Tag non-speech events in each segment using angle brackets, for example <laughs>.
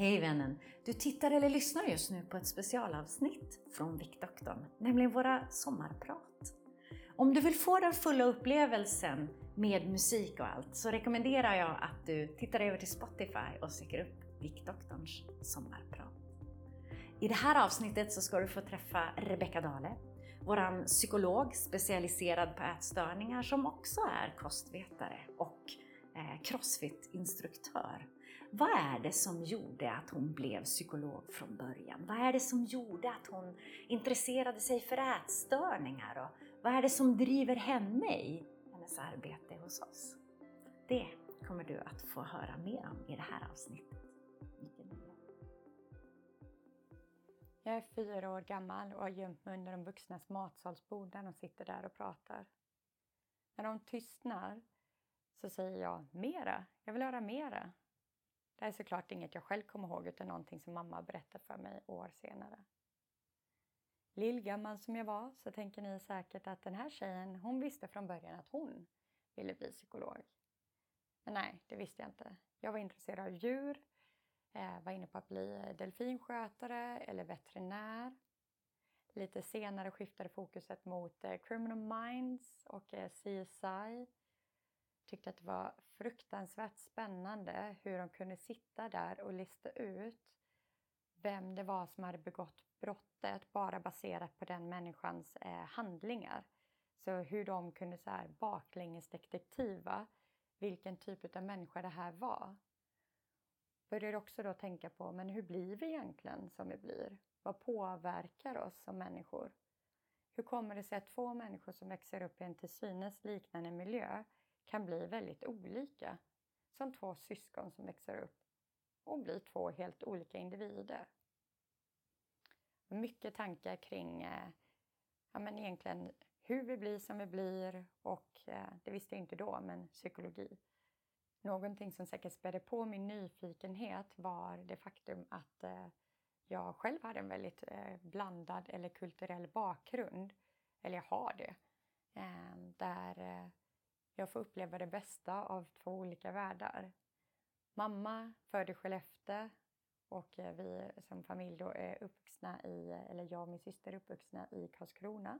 Hej vännen! Du tittar eller lyssnar just nu på ett specialavsnitt från Viktdoktorn, nämligen våra sommarprat. Om du vill få den fulla upplevelsen med musik och allt så rekommenderar jag att du tittar över till Spotify och söker upp Viktdoktorns sommarprat. I det här avsnittet så ska du få träffa Rebecka Dale, vår psykolog specialiserad på ätstörningar som också är kostvetare och eh, crossfit-instruktör. Vad är det som gjorde att hon blev psykolog från början? Vad är det som gjorde att hon intresserade sig för ätstörningar? Och vad är det som driver henne i hennes arbete hos oss? Det kommer du att få höra mer om i det här avsnittet. Jag är fyra år gammal och har gömt mig under de vuxnas matsalsbord när de sitter där och pratar. När de tystnar så säger jag mera, jag vill höra mera. Det här är såklart inget jag själv kommer ihåg utan någonting som mamma berättade för mig år senare. Lillgammal som jag var så tänker ni säkert att den här tjejen, hon visste från början att hon ville bli psykolog. Men nej, det visste jag inte. Jag var intresserad av djur, eh, var inne på att bli delfinskötare eller veterinär. Lite senare skiftade fokuset mot eh, Criminal Minds och eh, CSI tyckte att det var fruktansvärt spännande hur de kunde sitta där och lista ut vem det var som hade begått brottet bara baserat på den människans eh, handlingar. Så hur de kunde så här baklängesdetektiva vilken typ av människa det här var. Började också då tänka på, men hur blir vi egentligen som vi blir? Vad påverkar oss som människor? Hur kommer det sig att två människor som växer upp i en till synes liknande miljö kan bli väldigt olika. Som två syskon som växer upp och blir två helt olika individer. Mycket tankar kring eh, ja, men egentligen hur vi blir som vi blir och eh, det visste jag inte då, men psykologi. Någonting som säkert spädde på min nyfikenhet var det faktum att eh, jag själv hade en väldigt blandad eller kulturell bakgrund. Eller jag har det. Ehm, där jag får uppleva det bästa av två olika världar. Mamma född i Skellefteå och eh, vi som familj då är uppvuxna i, eller jag och min syster är uppvuxna i Karlskrona.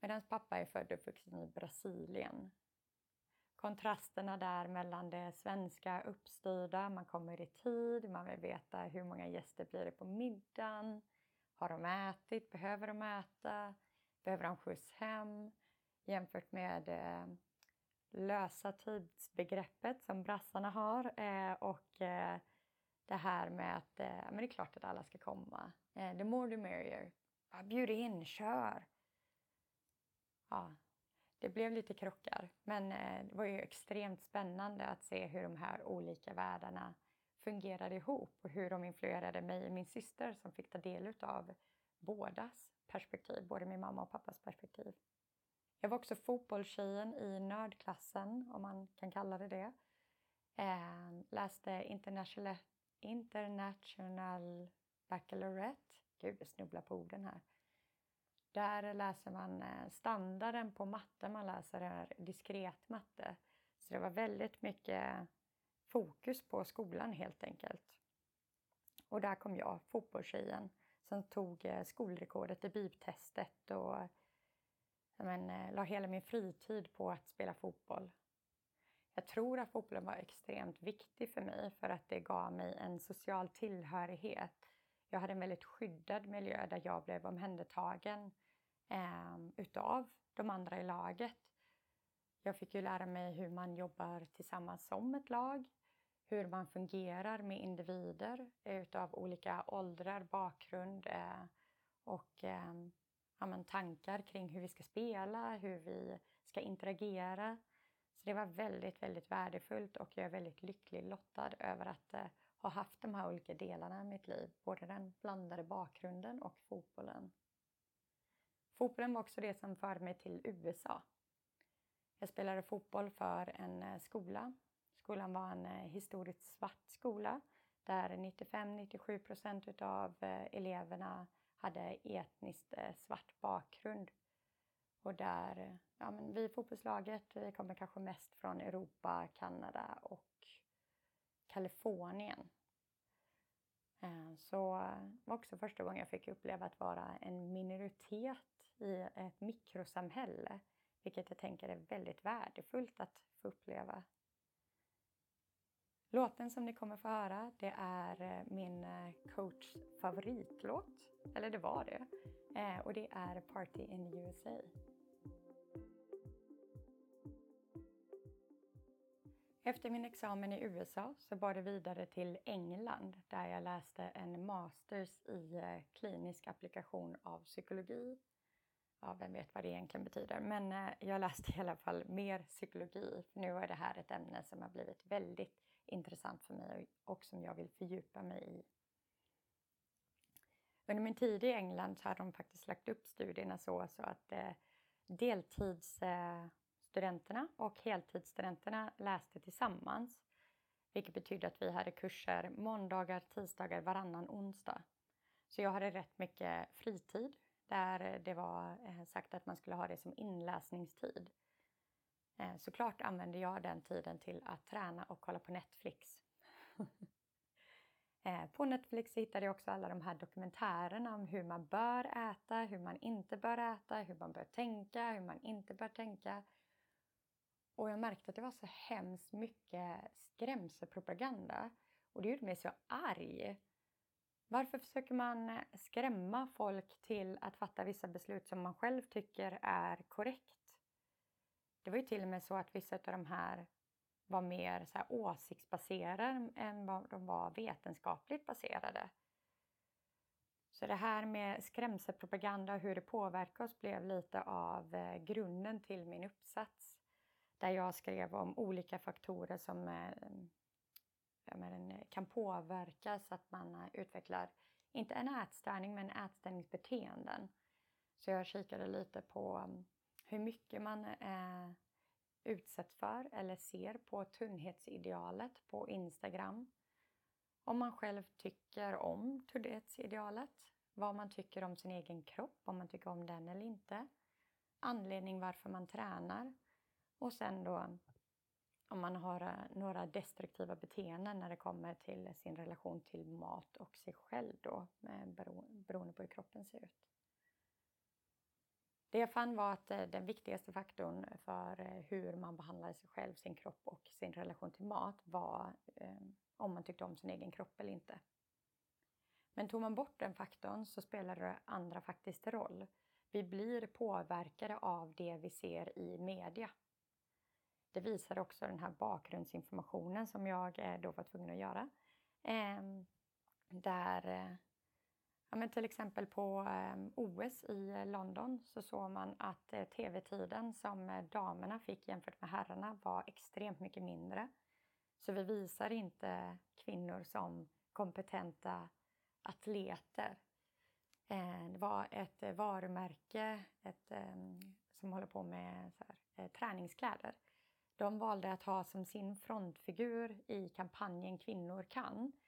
Medan pappa är född och uppvuxen i Brasilien. Kontrasterna där mellan det svenska uppstyrda, man kommer i tid, man vill veta hur många gäster blir det på middagen, har de ätit, behöver de äta, behöver de skjuts hem? Jämfört med eh, lösa tidsbegreppet som brassarna har eh, och eh, det här med att eh, men det är klart att alla ska komma. Eh, the more the merrier. Ja, bjud in, kör! Ja, det blev lite krockar men eh, det var ju extremt spännande att se hur de här olika världarna fungerade ihop och hur de influerade mig och min syster som fick ta del av bådas perspektiv, både min mamma och pappas perspektiv. Jag var också fotbollstjejen i nördklassen, om man kan kalla det det. Eh, läste international, international Baccalaureate. Gud, jag snubblar på orden här. Där läser man eh, standarden på matte, man läser är diskret matte. Så det var väldigt mycket fokus på skolan helt enkelt. Och där kom jag, fotbollstjejen, som tog eh, skolrekordet i bibtestet och men, eh, la hela min fritid på att spela fotboll. Jag tror att fotbollen var extremt viktig för mig för att det gav mig en social tillhörighet. Jag hade en väldigt skyddad miljö där jag blev omhändertagen eh, utav de andra i laget. Jag fick ju lära mig hur man jobbar tillsammans som ett lag, hur man fungerar med individer eh, utav olika åldrar, bakgrund eh, och eh, ja, men, tankar kring hur vi ska spela, hur vi ska interagera. Så det var väldigt, väldigt värdefullt och jag är väldigt lycklig lottad över att eh, ha haft de här olika delarna i mitt liv. Både den blandade bakgrunden och fotbollen. Fotbollen var också det som förde mig till USA. Jag spelade fotboll för en eh, skola. Skolan var en eh, historiskt svart skola där 95-97 procent av eh, eleverna hade etniskt eh, svart bakgrund. Och där, ja men vi i fotbollslaget, vi kommer kanske mest från Europa, Kanada och Kalifornien. Eh, så det var också första gången jag fick uppleva att vara en minoritet i ett mikrosamhälle, vilket jag tänker är väldigt värdefullt att få uppleva. Låten som ni kommer få höra, det är eh, min coach coachs favoritlåt, eller det var det, eh, och det är Party in USA. Efter min examen i USA så bar det vidare till England där jag läste en masters i klinisk applikation av psykologi. Ja, vem vet vad det egentligen betyder, men jag läste i alla fall mer psykologi. För nu är det här ett ämne som har blivit väldigt intressant för mig och som jag vill fördjupa mig i. Under min tid i England så har de faktiskt lagt upp studierna så, så att eh, deltidsstudenterna eh, och heltidsstudenterna läste tillsammans. Vilket betydde att vi hade kurser måndagar, tisdagar, varannan onsdag. Så jag hade rätt mycket fritid där det var eh, sagt att man skulle ha det som inläsningstid. Eh, såklart använder jag den tiden till att träna och kolla på Netflix. <laughs> Eh, på Netflix hittade jag också alla de här dokumentärerna om hur man bör äta, hur man inte bör äta, hur man bör tänka, hur man inte bör tänka. Och jag märkte att det var så hemskt mycket skrämselpropaganda. Och det gjorde mig så arg. Varför försöker man skrämma folk till att fatta vissa beslut som man själv tycker är korrekt? Det var ju till och med så att vissa av de här var mer så här åsiktsbaserade än vad de var vetenskapligt baserade. Så det här med skrämselpropaganda och hur det påverkar oss blev lite av eh, grunden till min uppsats där jag skrev om olika faktorer som eh, kan påverka så att man eh, utvecklar, inte en ätstörning, men ätstörningsbeteenden. Så jag kikade lite på mm, hur mycket man eh, utsätts för eller ser på tunnhetsidealet på Instagram. Om man själv tycker om tunnhetsidealet, vad man tycker om sin egen kropp, om man tycker om den eller inte. Anledning varför man tränar och sen då om man har eh, några destruktiva beteenden när det kommer till sin relation till mat och sig själv då, beroende på hur kroppen ser ut. Det jag fann var att eh, den viktigaste faktorn för eh, hur man behandlade sig själv, sin kropp och sin relation till mat var eh, om man tyckte om sin egen kropp eller inte. Men tog man bort den faktorn så spelade det andra faktiskt roll. Vi blir påverkade av det vi ser i media. Det visar också den här bakgrundsinformationen som jag då var tvungen att göra. Ehm, där, eh, ja men till exempel på ehm, OS i London så såg man att eh, tv-tiden som eh, damerna fick jämfört med herrarna var extremt mycket mindre. Så vi visar inte kvinnor som kompetenta atleter. Eh, det var ett eh, varumärke ett, ehm, som håller på med så här, träningskläder de valde att ha som sin frontfigur i kampanjen Kvinnor kan eh,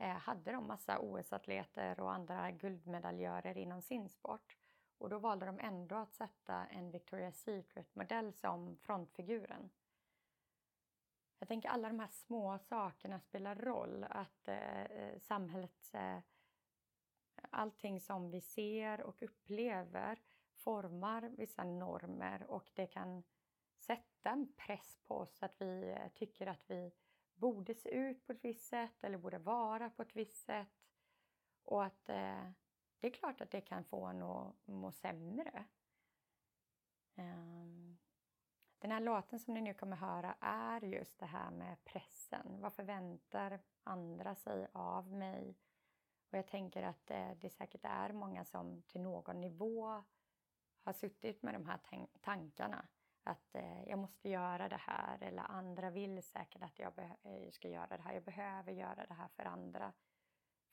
Eh, hade de massa OS-atleter och andra guldmedaljörer inom sin sport. Och då valde de ändå att sätta en Victoria's Secret-modell som frontfiguren. Jag tänker alla de här små sakerna spelar roll. Att eh, eh samhället, eh, allting som vi ser och upplever formar vissa normer och det kan sätta en press på oss att vi eh, tycker att vi borde se ut på ett visst sätt eller borde vara på ett visst sätt. Och att eh, det är klart att det kan få en att må sämre. Um, den här låten som ni nu kommer höra är just det här med pressen. Vad förväntar andra sig av mig? Och jag tänker att eh, det säkert är många som till någon nivå har suttit med de här tankarna att eh, jag måste göra det här eller andra vill säkert att jag eh, ska göra det här. Jag behöver göra det här för andra,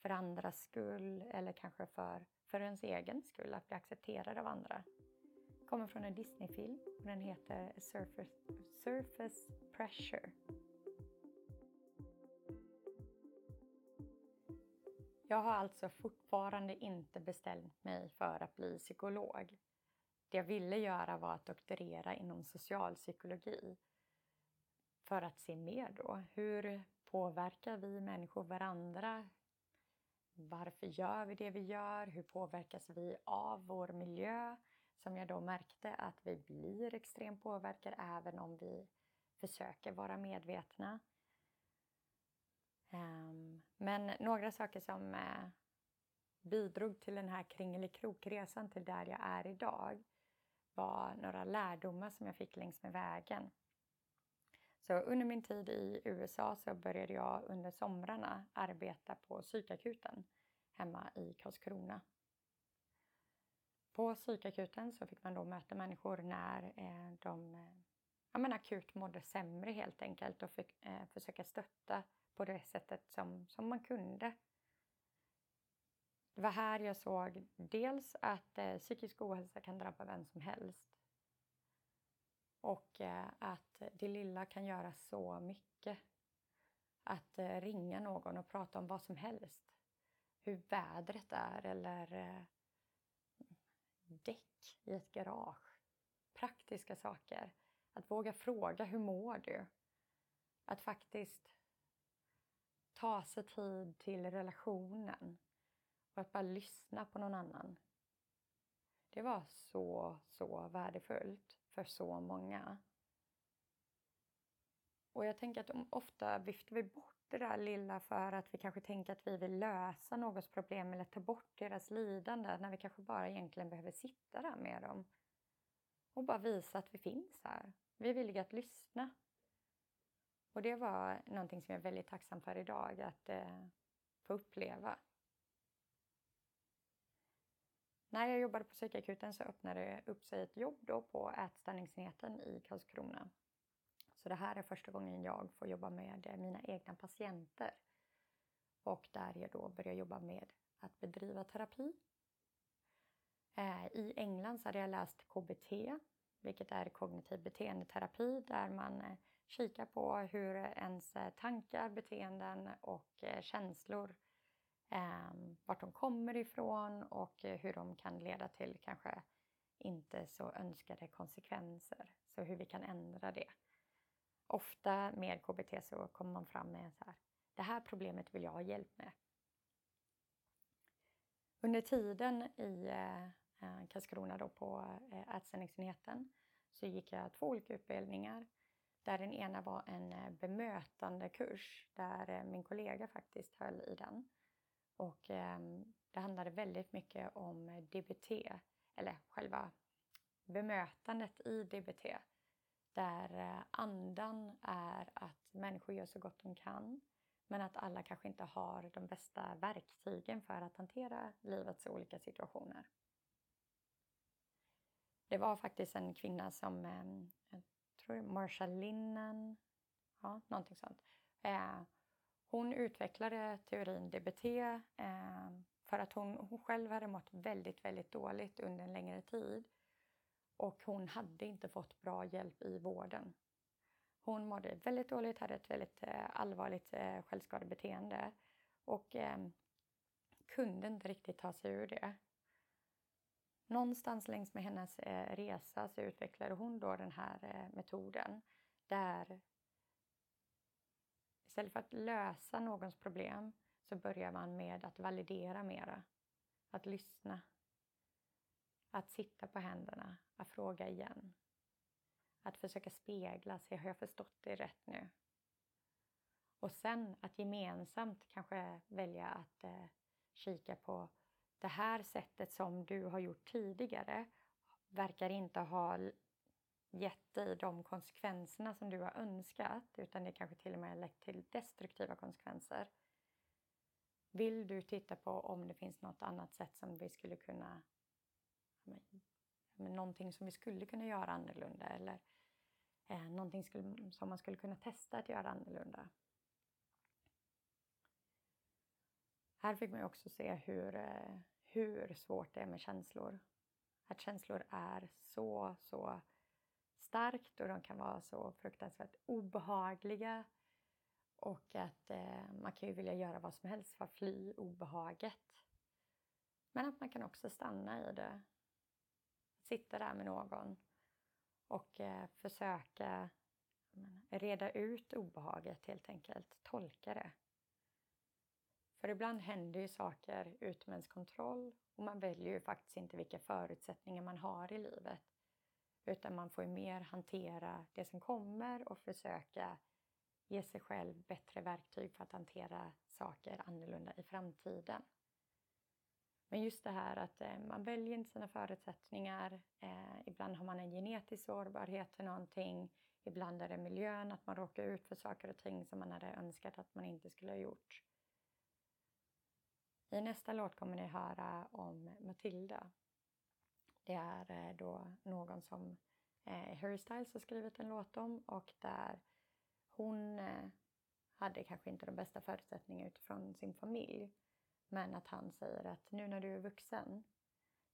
för andras skull eller kanske för, för ens egen skull, att bli accepterad av andra. Kommer från en Disneyfilm och den heter Surface, Surface Pressure. Jag har alltså fortfarande inte bestämt mig för att bli psykolog. Det jag ville göra var att doktorera inom socialpsykologi för att se mer då. Hur påverkar vi människor varandra? varför gör vi det vi gör? Hur påverkas vi av vår miljö? Som jag då märkte att vi blir extremt påverkade även om vi försöker vara medvetna. Ehm, men några saker som eh, bidrog till den här kringelikrokresan till där jag är idag var några lärdomar som jag fick längs med vägen. Så under min tid i USA så började jag under somrarna arbeta på psykakuten hemma i Karlskrona. På psykakuten så fick man då möta människor när eh, de eh, ja, men akut mådde sämre helt enkelt och fick eh, försöka stötta på det sättet som, som man kunde. Det var här jag såg dels att eh, psykisk ohälsa kan drabba vem som helst och eh, att det lilla kan göra så mycket. Att eh, ringa någon och prata om vad som helst. Hur vädret är eller eh, däck i ett garage. Praktiska saker. Att våga fråga hur mår du? Att faktiskt ta sig tid till relationen och att bara lyssna på någon annan. Det var så, så värdefullt för så många. Och jag tänker att ofta viftar vi bort det där lilla för att vi kanske tänker att vi vill lösa någons problem eller ta bort deras lidande när vi kanske bara egentligen behöver sitta där med dem och bara visa att vi finns här. Vi är villiga att lyssna. Och det var någonting som jag är väldigt tacksam för idag att eh, få uppleva. När jag jobbade på psykakuten så öppnade det upp sig ett jobb då på ätstörningsenheten i Karlskrona. Så det här är första gången jag får jobba med eh, mina egna patienter. Och där jag då börjar jobba med att bedriva terapi. Eh, I England så hade jag läst KBT, vilket är kognitiv beteendeterapi där man eh, kikar på hur ens tankar, beteenden och känslor eh, vart de kommer ifrån och eh, hur de kan leda till kanske inte så önskade konsekvenser. Så hur vi kan ändra det. Ofta med KBT så kommer man fram med så här, det här problemet vill jag ha hjälp med. Under tiden i eh, eh Karlskrona då på eh, ätstörningsenheten så gick jag två olika utbildningar. Där den ena var en eh, bemötandekurs där min kollega faktiskt höll i den. Och eh, det handlade väldigt mycket om DBT, eller själva bemötandet i DBT. Där eh, andan är att människor gör så gott de kan men att alla kanske inte har de bästa verktygen för att hantera livets olika situationer. Det var faktiskt en kvinna som, ehm, jag tror Marsha Linnen, ja, någonting sånt. Eh, hon utvecklade eh, teorin DBT eh, för att hon, hon själv hade mått väldigt, väldigt dåligt under en längre tid. Och hon hade inte fått bra hjälp i vården. Hon mådde väldigt dåligt, hade ett väldigt eh, allvarligt eh, självskadebeteende och eh, kunde inte riktigt ta sig ur det. Någonstans längs med hennes eh, resa så utvecklade hon då den här eh, metoden där Istället för att lösa någons problem så börjar man med att validera mera. Att lyssna. Att sitta på händerna, att fråga igen. Att försöka spegla, sig. har jag förstått det rätt nu? Och sen att gemensamt kanske välja att eh, kika på det här sättet som du har gjort tidigare verkar inte ha gett dig de konsekvenserna som du har önskat utan det kanske till och med har lett till destruktiva konsekvenser. Vill du titta på om det finns något annat sätt som vi skulle kunna men, någonting som vi skulle kunna göra annorlunda eller eh, någonting skulle, som man skulle kunna testa att göra annorlunda. Här fick man också se hur, eh, hur svårt det är med känslor. Att känslor är så, så starkt och de kan vara så fruktansvärt obehagliga. Och att eh, man kan ju vilja göra vad som helst för att fly obehaget. Men att man kan också stanna i det. Sitta där med någon och eh, försöka menar, reda ut obehaget helt enkelt, tolka det. För ibland händer ju saker utom ens kontroll och man väljer ju faktiskt inte vilka förutsättningar man har i livet. Utan man får ju mer hantera det som kommer och försöka ge sig själv bättre verktyg för att hantera saker annorlunda i framtiden. Men just det här att eh, man väljer inte sina förutsättningar. Eh, ibland har man en genetisk sårbarhet till någonting. Ibland är det miljön, att man råkar ut för saker och ting som man hade önskat att man inte skulle ha gjort. I nästa låt kommer ni höra om Matilda. Det är eh, då någon som eh, Harry Styles har skrivit en låt om och där hon eh, hade kanske inte de bästa förutsättningarna utifrån sin familj. Men att han säger att nu när du är vuxen,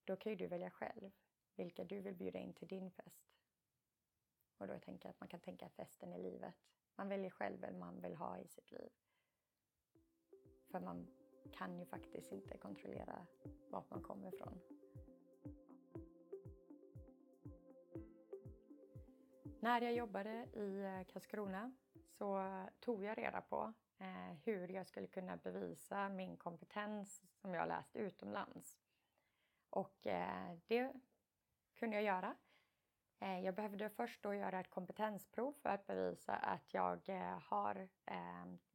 då kan ju du välja själv vilka du vill bjuda in till din fest. Och då tänker jag att man kan tänka festen i livet. Man väljer själv vem man vill ha i sitt liv. För man kan ju faktiskt inte kontrollera vart man kommer ifrån. När jag jobbade i eh, Karlskrona så tog jag reda på eh, hur jag skulle kunna bevisa min kompetens som jag läst utomlands. Och eh, det kunde jag göra. Jag behövde först då göra ett kompetensprov för att bevisa att jag har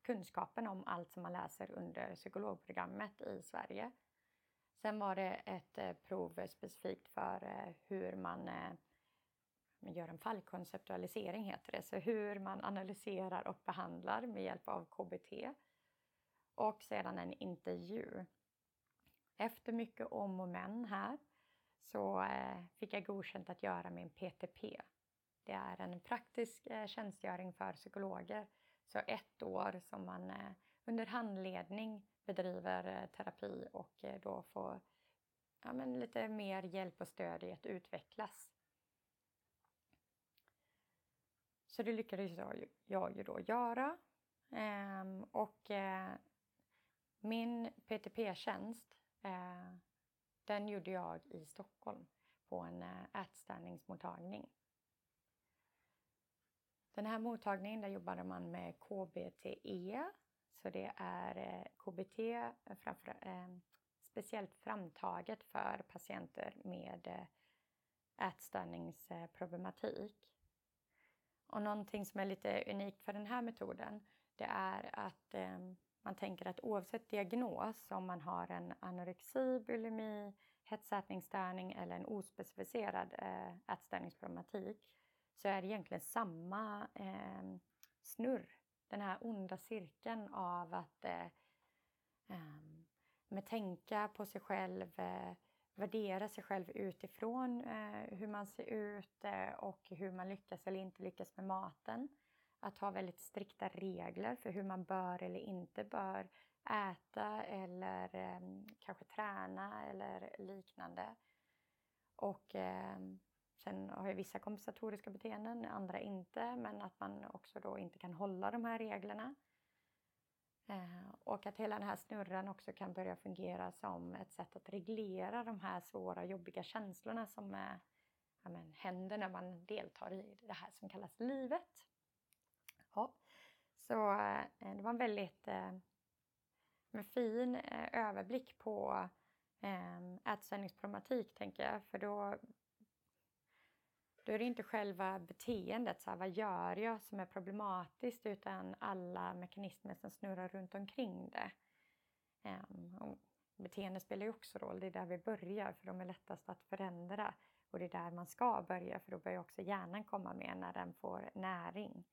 kunskapen om allt som man läser under psykologprogrammet i Sverige. Sen var det ett prov specifikt för hur man gör en fallkonceptualisering heter det, så hur man analyserar och behandlar med hjälp av KBT. Och sedan en intervju. Efter mycket om och men här så eh, fick jag godkänt att göra min PTP. Det är en praktisk eh, tjänstgöring för psykologer. Så ett år som man eh, under handledning bedriver terapi och då får ja, men lite mer hjälp och stöd i att utvecklas. Så det lyckades jag, jag ju då göra. Ehm, och eh, min PTP-tjänst eh, den gjorde jag i Stockholm på en eh, ätstörningsmottagning. Den här mottagningen där jobbade man med KBTE. Så det är KBT framför, eh, speciellt framtaget för patienter med ätstörningsproblematik. Och någonting som är lite unikt för den här metoden det är att ehm, man tänker att oavsett diagnos, om man har en anorexi, bulimi, hetsätningsstörning eller en ospecificerad eh, ätstörningsproblematik så är det egentligen samma eh, snurr. Den här onda cirkeln av att eh, eh, med tänka på sig själv, eh, värdera sig själv utifrån eh, hur man ser ut eh, och hur man lyckas eller inte lyckas med maten att ha väldigt strikta regler för hur man bör eller inte bör äta eller eh, kanske träna eller liknande. Och eh, sen har jag vissa kompensatoriska beteenden, andra inte, men att man också då inte kan hålla de här reglerna. Eh, och att hela den här snurran också kan börja fungera som ett sätt att reglera de här svåra jobbiga känslorna som eh, ja, men, händer när man deltar i det här som kallas livet. Ja. Så eh, det var en väldigt eh, en fin överblick på ätstörningsproblematik, tänker jag. För då, då är det inte själva beteendet, så här, vad gör jag som är problematiskt, utan alla mekanismer som snurrar runt omkring det. Um, beteende spelar ju också roll, det är där vi börjar, för de är lättast att förändra. Och det är där man ska börja, för då börjar också hjärnan komma med när den får näring.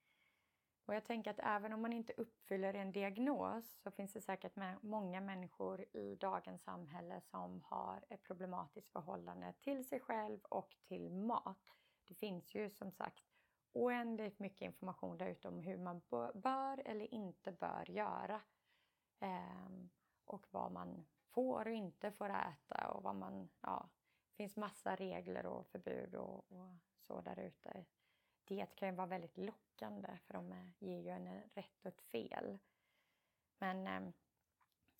Och jag tänker att även om man inte uppfyller en diagnos så finns det säkert många människor i dagens samhälle som har ett problematiskt förhållande till sig själv och till mat. Det finns ju som sagt oändligt mycket information där ute om hur man bör eller inte bör göra. Ehm, och vad man får och inte får äta och vad man, ja, det finns massa regler och förbud och, och så där ute diet kan ju vara väldigt lockande för de ger ju en rätt och ett fel. Men eh,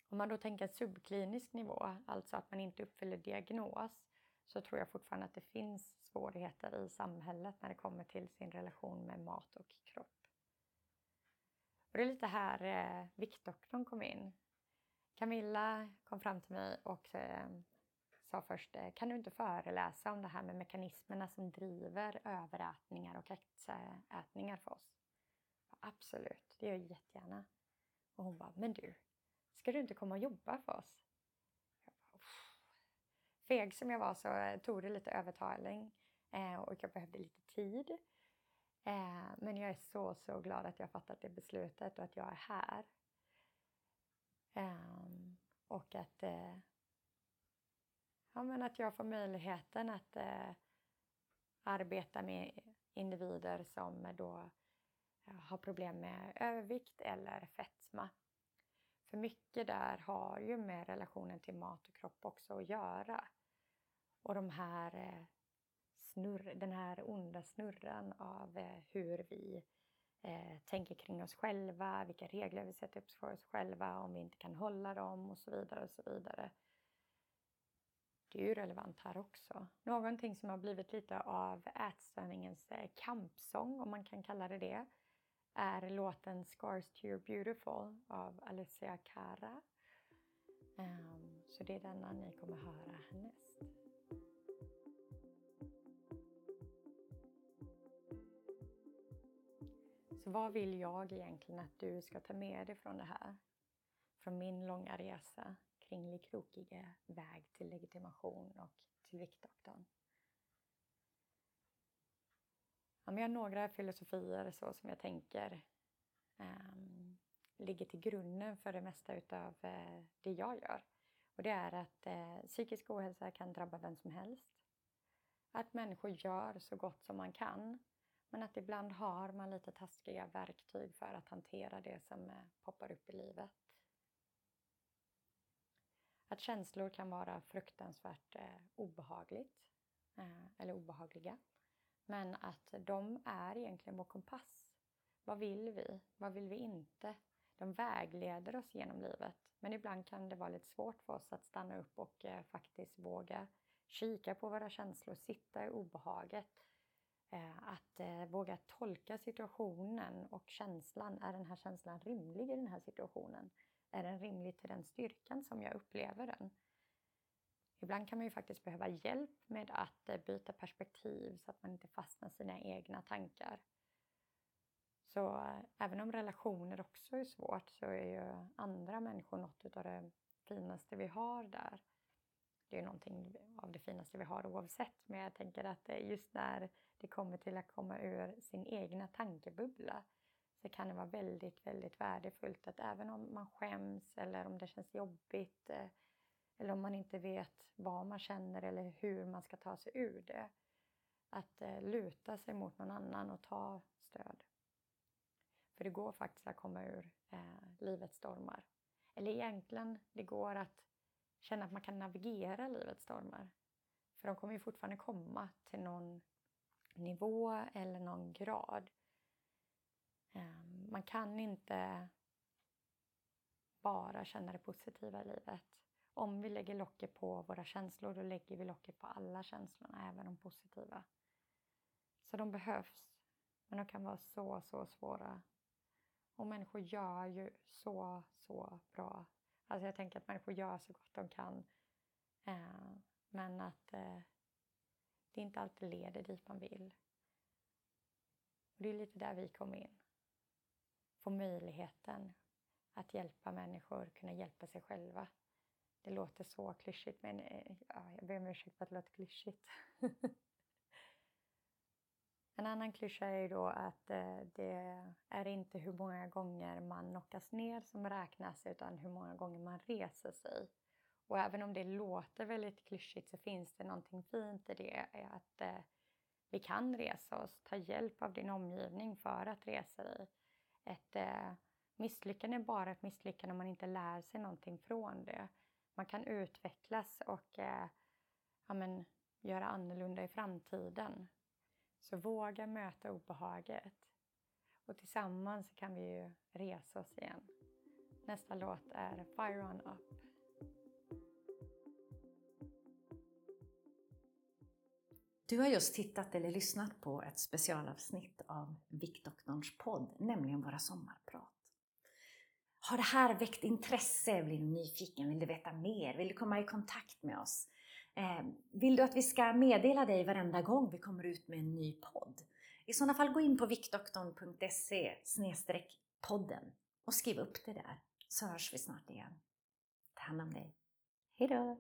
om man då tänker subklinisk nivå, alltså att man inte uppfyller diagnos, så tror jag fortfarande att det finns svårigheter i samhället när det kommer till sin relation med mat och kropp. Och det är lite här eh, Viktdoktorn kom in. Camilla kom fram till mig och eh, sa först, eh, kan du inte föreläsa om det här med mekanismerna som driver överätningar och extraätningar för oss? Absolut, det gör jag jättegärna. Och hon bara, men du, ska du inte komma och jobba för oss? Feg som jag var så tog det lite övertalning eh, och jag behövde lite tid. Eh, men jag är så, så glad att jag fattat det beslutet och att jag är här. Um, och att, eh, ja, men att jag får möjligheten att eh, arbeta med individer som då eh, har problem med övervikt eller fetma. För mycket där har ju med relationen till mat och kropp också att göra. Och de här eh, snurr, den här onda snurran av eh, hur vi eh, tänker kring oss själva, vilka regler vi sätter upp för oss själva, om vi inte kan hålla dem och så vidare och så vidare. Det är ju relevant här också. Någonting som har blivit lite av ätstörningens kampsång, om man kan kalla det det, är låten Scars to your beautiful av Alicia Cara. Um, så det är denna ni kommer höra härnäst. Så vad vill jag egentligen att du ska ta med dig från det här? Från min långa resa kring krokiga väg till legitimation och till Viktdoktorn. Ja, jag har några filosofier så som jag tänker um, ligger till grunden för det mesta utav uh, det jag gör. Och det är att uh, psykisk ohälsa kan drabba vem som helst. Att människor gör så gott som man kan men att ibland har man lite taskiga verktyg för att hantera det som eh, poppar upp i livet. Att känslor kan vara fruktansvärt eh, obehagligt eh, eller obehagliga. Men att de är egentligen vår kompass. Vad vill vi? Vad vill vi inte? De vägleder oss genom livet. Men ibland kan det vara lite svårt för oss att stanna upp och eh, faktiskt våga kika på våra känslor, sitta i obehaget Eh, Eh, att eh, våga tolka situationen och känslan. Är den här känslan rimlig i den här situationen? Är den rimlig till den styrkan som jag upplever den? Ibland kan man ju faktiskt behöva hjälp med att eh, byta perspektiv så att man inte fastnar i sina egna tankar. Så även om relationer också är svårt så är ju andra människor något av det finaste vi har där det är ju någonting av det finaste vi har oavsett. Men jag tänker att just när det kommer till att komma ur sin egna tankebubbla så kan det vara väldigt, väldigt värdefullt att även om man skäms eller om det känns jobbigt eh, eller om man inte vet vad man känner eller hur man ska ta sig ur det. Att eh, luta sig mot någon annan och ta stöd. För det går faktiskt att komma ur eh, livets stormar. Eller egentligen, det går att känna att man kan navigera livets stormar. För de kommer ju fortfarande komma till någon nivå eller någon grad. Ehm, man kan inte bara känna det positiva i livet. Om vi lägger locket på våra känslor, då lägger vi locket på alla känslorna, även de positiva. Så de behövs, men de kan vara så, så svåra. Och människor gör ju så, så bra Alltså jag tänker att människor gör så gott de kan. Ehm, men att eh, det inte alltid leder dit man vill. Och det är lite där vi kommer in. Få möjligheten att hjälpa människor kunna hjälpa sig själva. Det låter så klyschigt, men eh, ja, jag ber om ursäkt för att det låter klyschigt. <laughs> En annan klyscha är ju då att eh, det är inte hur många gånger man knockas ner som räknas utan hur många gånger man reser sig. Och även om det låter väldigt klyschigt så finns det någonting fint i det att eh, vi kan resa oss, ta hjälp av din omgivning för att resa dig. Ett eh, misslyckande är bara ett misslyckande om man inte lär sig någonting från det. Man kan utvecklas och eh, ja, men, göra annorlunda i framtiden. Så våga möta obehaget. Och tillsammans kan vi ju resa oss igen. Nästa låt är Fire On Up. Du har just tittat eller lyssnat på ett specialavsnitt av Viktdoktorns podd, nämligen Våra sommarprat. Har det här väckt intresse? Blir du nyfiken? Vill du veta mer? Vill du komma i kontakt med oss? Eh, vill du att vi ska meddela dig varenda gång vi kommer ut med en ny podd? I sådana fall gå in på viktdoktorn.se podden och skriv upp det där så hörs vi snart igen. Ta hand om dig. Hejdå!